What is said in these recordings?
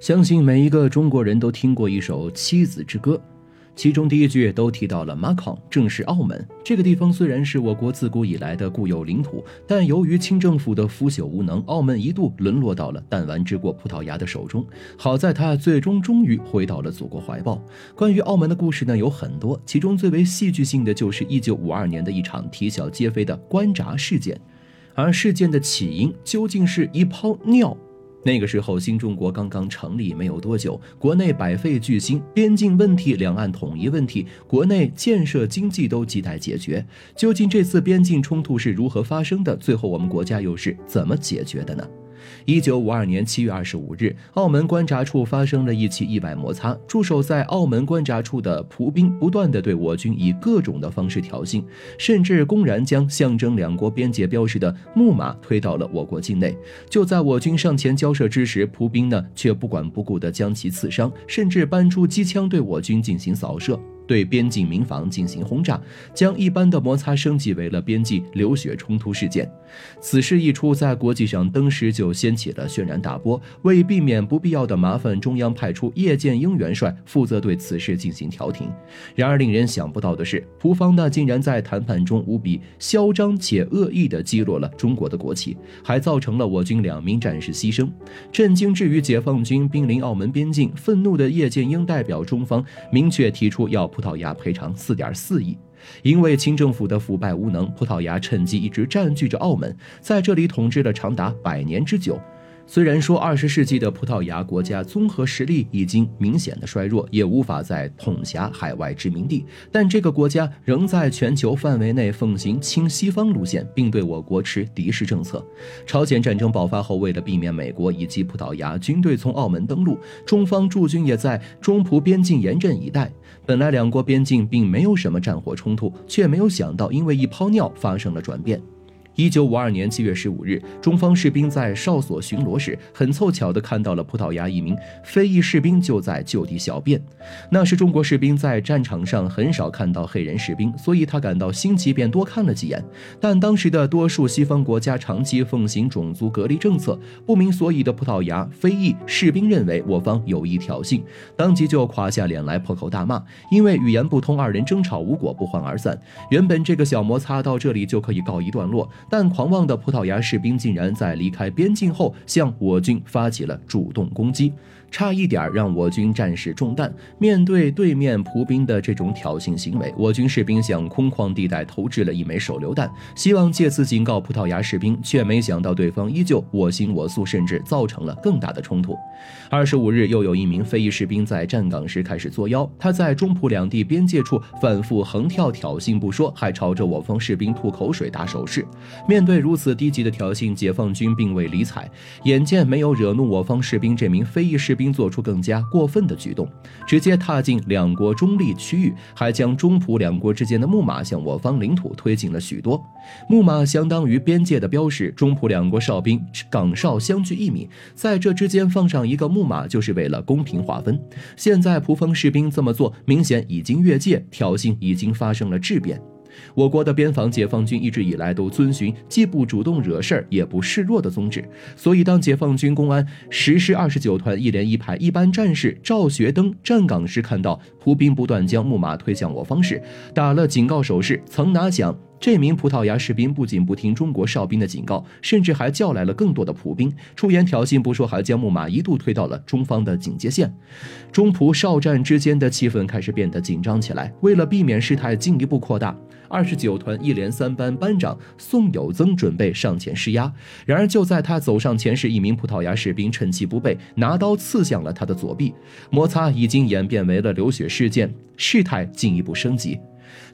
相信每一个中国人都听过一首《妻子之歌》，其中第一句都提到了马康，正是澳门这个地方。虽然是我国自古以来的固有领土，但由于清政府的腐朽无能，澳门一度沦落到了弹丸之国葡萄牙的手中。好在他最终终于回到了祖国怀抱。关于澳门的故事呢有很多，其中最为戏剧性的就是1952年的一场啼笑皆非的关闸事件，而事件的起因究竟是一泡尿？那个时候，新中国刚刚成立没有多久，国内百废俱兴，边境问题、两岸统一问题、国内建设经济都亟待解决。究竟这次边境冲突是如何发生的？最后，我们国家又是怎么解决的呢？一九五二年七月二十五日，澳门关闸处发生了一起意外摩擦。驻守在澳门关闸处的葡兵不断地对我军以各种的方式挑衅，甚至公然将象征两国边界标识的木马推到了我国境内。就在我军上前交涉之时，葡兵呢却不管不顾地将其刺伤，甚至搬出机枪对我军进行扫射。对边境民房进行轰炸，将一般的摩擦升级为了边境流血冲突事件。此事一出，在国际上登时就掀起了轩然大波。为避免不必要的麻烦，中央派出叶剑英元帅负责对此事进行调停。然而，令人想不到的是，葡方呢竟然在谈判中无比嚣张且恶意地击落了中国的国旗，还造成了我军两名战士牺牲。震惊至于解放军兵临澳门边境，愤怒的叶剑英代表中方，明确提出要。葡萄牙赔偿四点四亿，因为清政府的腐败无能，葡萄牙趁机一直占据着澳门，在这里统治了长达百年之久。虽然说二十世纪的葡萄牙国家综合实力已经明显的衰弱，也无法再统辖海外殖民地，但这个国家仍在全球范围内奉行亲西方路线，并对我国持敌视政策。朝鲜战争爆发后，为了避免美国以及葡萄牙军队从澳门登陆，中方驻军也在中葡边境严阵以待。本来两国边境并没有什么战火冲突，却没有想到因为一泡尿发生了转变。一九五二年七月十五日，中方士兵在哨所巡逻时，很凑巧地看到了葡萄牙一名非裔士兵就在就地小便。那时中国士兵在战场上很少看到黑人士兵，所以他感到新奇，便多看了几眼。但当时的多数西方国家长期奉行种族隔离政策，不明所以的葡萄牙非裔士兵认为我方有意挑衅，当即就垮下脸来破口大骂。因为语言不通，二人争吵无果，不欢而散。原本这个小摩擦到这里就可以告一段落。但狂妄的葡萄牙士兵竟然在离开边境后向我军发起了主动攻击。差一点让我军战士中弹。面对对面葡兵的这种挑衅行为，我军士兵向空旷地带投掷了一枚手榴弹，希望借此警告葡萄牙士兵，却没想到对方依旧我行我素，甚至造成了更大的冲突。二十五日，又有一名非裔士兵在站岗时开始作妖，他在中葡两地边界处反复横跳挑衅不说，还朝着我方士兵吐口水、打手势。面对如此低级的挑衅，解放军并未理睬。眼见没有惹怒我方士兵，这名非裔士。兵做出更加过分的举动，直接踏进两国中立区域，还将中葡两国之间的木马向我方领土推进了许多。木马相当于边界的标识，中葡两国哨兵岗哨相距一米，在这之间放上一个木马，就是为了公平划分。现在葡方士兵这么做，明显已经越界，挑衅已经发生了质变。我国的边防解放军一直以来都遵循既不主动惹事儿也不示弱的宗旨，所以当解放军公安十师二十九团一连一排一班战士赵学登站岗时，看到胡兵不断将木马推向我方时，打了警告手势，曾拿奖。这名葡萄牙士兵不仅不听中国哨兵的警告，甚至还叫来了更多的葡兵出言挑衅，不说还将木马一度推到了中方的警戒线。中葡哨战之间的气氛开始变得紧张起来。为了避免事态进一步扩大，二十九团一连三班班长宋有增准备上前施压。然而就在他走上前时，一名葡萄牙士兵趁其不备，拿刀刺向了他的左臂。摩擦已经演变为了流血事件，事态进一步升级。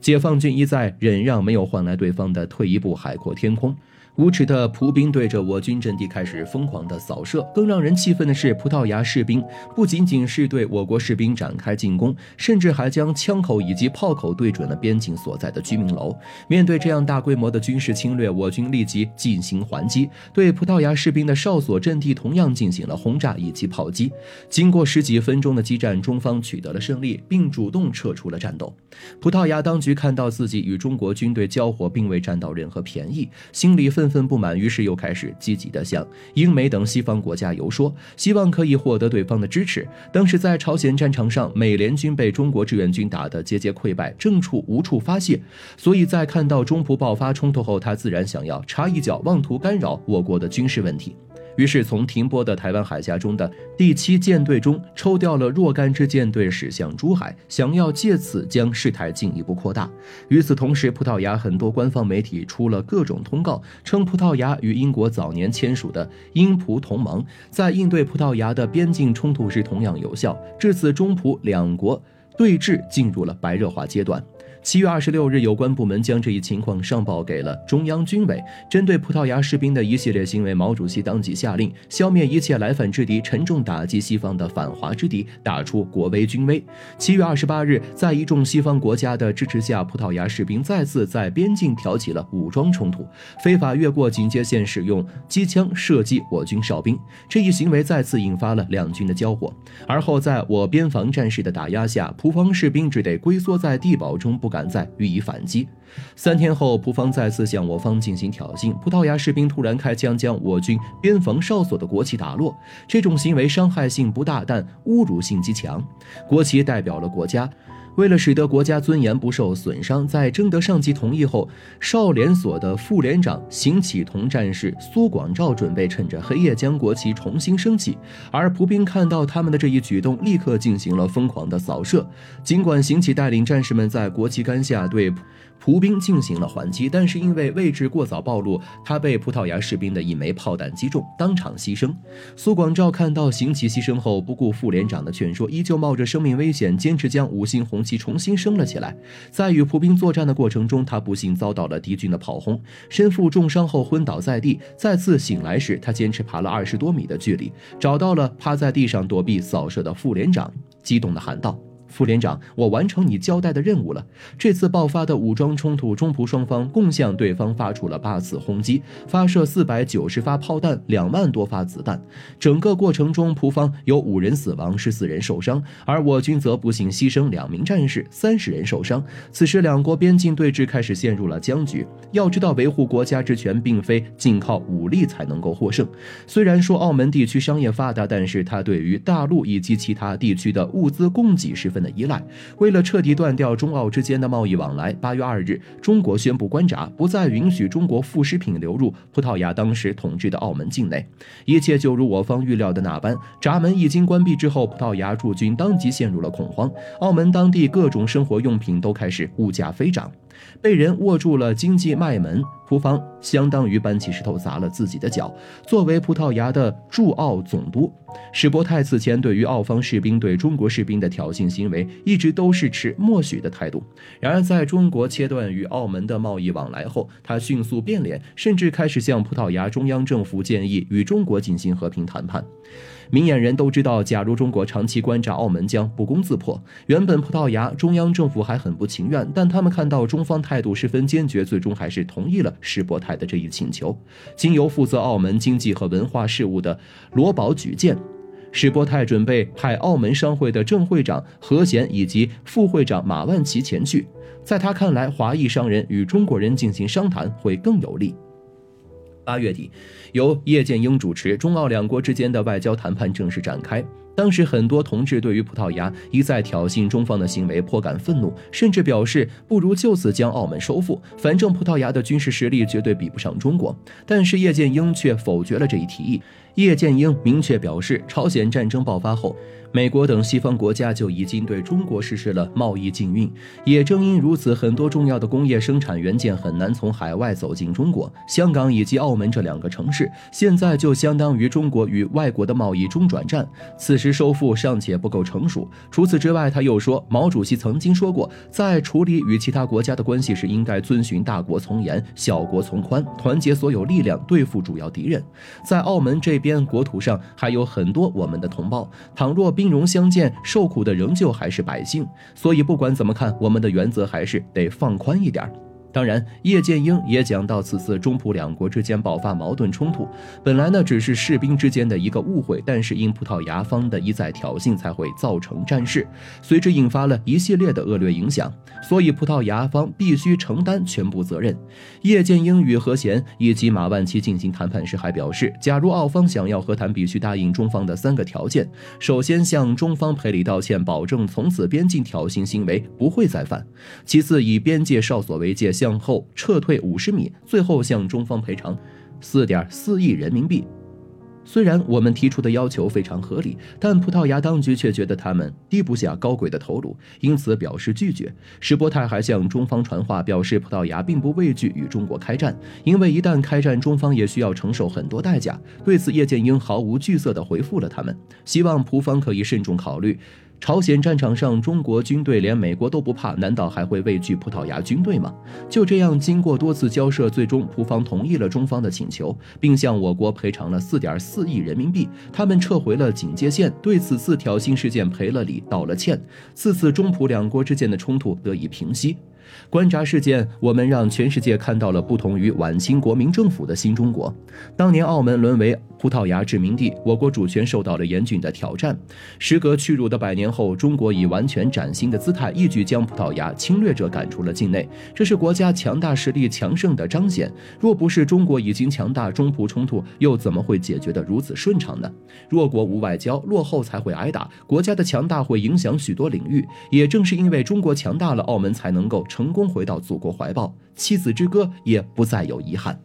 解放军一再忍让，没有换来对方的退一步海阔天空。无耻的葡兵对着我军阵地开始疯狂的扫射，更让人气愤的是，葡萄牙士兵不仅仅是对我国士兵展开进攻，甚至还将枪口以及炮口对准了边境所在的居民楼。面对这样大规模的军事侵略，我军立即进行还击，对葡萄牙士兵的哨所阵地同样进行了轰炸以及炮击。经过十几分钟的激战，中方取得了胜利，并主动撤出了战斗。葡萄牙当局看到自己与中国军队交火并未占到任何便宜，心里愤。愤愤不满，于是又开始积极的向英美等西方国家游说，希望可以获得对方的支持。当时在朝鲜战场上，美联军被中国志愿军打得节节溃败，正处无处发泄，所以在看到中葡爆发冲突后，他自然想要插一脚，妄图干扰我国的军事问题。于是，从停泊的台湾海峡中的第七舰队中抽调了若干支舰队驶向珠海，想要借此将事态进一步扩大。与此同时，葡萄牙很多官方媒体出了各种通告，称葡萄牙与英国早年签署的英葡同盟，在应对葡萄牙的边境冲突时同样有效。至此，中葡两国对峙进入了白热化阶段。七月二十六日，有关部门将这一情况上报给了中央军委。针对葡萄牙士兵的一系列行为，毛主席当即下令消灭一切来反之敌，沉重打击西方的反华之敌，打出国威军威。七月二十八日，在一众西方国家的支持下，葡萄牙士兵再次在边境挑起了武装冲突，非法越过警戒线，使用机枪射击我军哨兵。这一行为再次引发了两军的交火。而后，在我边防战士的打压下，葡方士兵只得龟缩在地堡中不。敢在予以反击。三天后，葡方再次向我方进行挑衅，葡萄牙士兵突然开枪，将我军边防哨所的国旗打落。这种行为伤害性不大，但侮辱性极强。国旗代表了国家。为了使得国家尊严不受损伤，在征得上级同意后，少连所的副连长邢启同战士苏广照准备趁着黑夜将国旗重新升起，而蒲兵看到他们的这一举动，立刻进行了疯狂的扫射。尽管邢启带领战士们在国旗杆下对。蒲兵进行了还击，但是因为位置过早暴露，他被葡萄牙士兵的一枚炮弹击中，当场牺牲。苏广照看到邢启牺牲后，不顾副连长的劝说，依旧冒着生命危险，坚持将五星红旗重新升了起来。在与蒲兵作战的过程中，他不幸遭到了敌军的炮轰，身负重伤后昏倒在地。再次醒来时，他坚持爬了二十多米的距离，找到了趴在地上躲避扫射的副连长，激动地喊道。副连长，我完成你交代的任务了。这次爆发的武装冲突，中葡双方共向对方发出了八次轰击，发射四百九十发炮弹，两万多发子弹。整个过程中，葡方有五人死亡，十四人受伤，而我军则不幸牺牲两名战士，三十人受伤。此时，两国边境对峙开始陷入了僵局。要知道，维护国家之权，并非仅靠武力才能够获胜。虽然说澳门地区商业发达，但是它对于大陆以及其他地区的物资供给十分。的依赖，为了彻底断掉中澳之间的贸易往来，八月二日，中国宣布关闸，不再允许中国副食品流入葡萄牙当时统治的澳门境内。一切就如我方预料的那般，闸门一经关闭之后，葡萄牙驻军当即陷入了恐慌，澳门当地各种生活用品都开始物价飞涨。被人握住了经济脉门，葡方相当于搬起石头砸了自己的脚。作为葡萄牙的驻澳总督，史伯泰此前对于澳方士兵对中国士兵的挑衅行为，一直都是持默许的态度。然而，在中国切断与澳门的贸易往来后，他迅速变脸，甚至开始向葡萄牙中央政府建议与中国进行和平谈判。明眼人都知道，假如中国长期关闸澳门，将不攻自破。原本葡萄牙中央政府还很不情愿，但他们看到中方态度十分坚决，最终还是同意了史伯泰的这一请求。经由负责澳门经济和文化事务的罗宝举荐，史伯泰准备派澳门商会的正会长何贤以及副会长马万祺前去。在他看来，华裔商人与中国人进行商谈会更有利。八月底，由叶剑英主持，中澳两国之间的外交谈判正式展开。当时，很多同志对于葡萄牙一再挑衅中方的行为颇感愤怒，甚至表示不如就此将澳门收复，反正葡萄牙的军事实力绝对比不上中国。但是叶剑英却否决了这一提议。叶剑英明确表示，朝鲜战争爆发后。美国等西方国家就已经对中国实施了贸易禁运，也正因如此，很多重要的工业生产元件很难从海外走进中国。香港以及澳门这两个城市，现在就相当于中国与外国的贸易中转站。此时之收复尚且不够成熟。除此之外，他又说，毛主席曾经说过，在处理与其他国家的关系时，应该遵循大国从严，小国从宽，团结所有力量对付主要敌人。在澳门这边国土上还有很多我们的同胞，倘若兵。兵戎相见，受苦的仍旧还是百姓，所以不管怎么看，我们的原则还是得放宽一点。当然，叶剑英也讲到，此次中葡两国之间爆发矛盾冲突，本来呢只是士兵之间的一个误会，但是因葡萄牙方的一再挑衅，才会造成战事，随之引发了一系列的恶劣影响，所以葡萄牙方必须承担全部责任。叶剑英与何贤以及马万祺进行谈判时还表示，假如澳方想要和谈，必须答应中方的三个条件：首先向中方赔礼道歉，保证从此边境挑衅行为不会再犯；其次以边界哨所为界限。向后撤退五十米，最后向中方赔偿四点四亿人民币。虽然我们提出的要求非常合理，但葡萄牙当局却觉得他们低不下高贵的头颅，因此表示拒绝。石波泰还向中方传话，表示葡萄牙并不畏惧与中国开战，因为一旦开战，中方也需要承受很多代价。对此，叶剑英毫无惧色地回复了他们，希望葡方可以慎重考虑。朝鲜战场上，中国军队连美国都不怕，难道还会畏惧葡萄牙军队吗？就这样，经过多次交涉，最终葡方同意了中方的请求，并向我国赔偿了四点四亿人民币。他们撤回了警戒线，对此次挑衅事件赔了礼，道了歉。自此，中葡两国之间的冲突得以平息。观察事件，我们让全世界看到了不同于晚清国民政府的新中国。当年澳门沦为葡萄牙殖民地，我国主权受到了严峻的挑战。时隔屈辱的百年后，中国以完全崭新的姿态，一举将葡萄牙侵略者赶出了境内。这是国家强大实力强盛的彰显。若不是中国已经强大，中葡冲突又怎么会解决得如此顺畅呢？弱国无外交，落后才会挨打。国家的强大会影响许多领域。也正是因为中国强大了，澳门才能够。成功回到祖国怀抱，妻子之歌也不再有遗憾。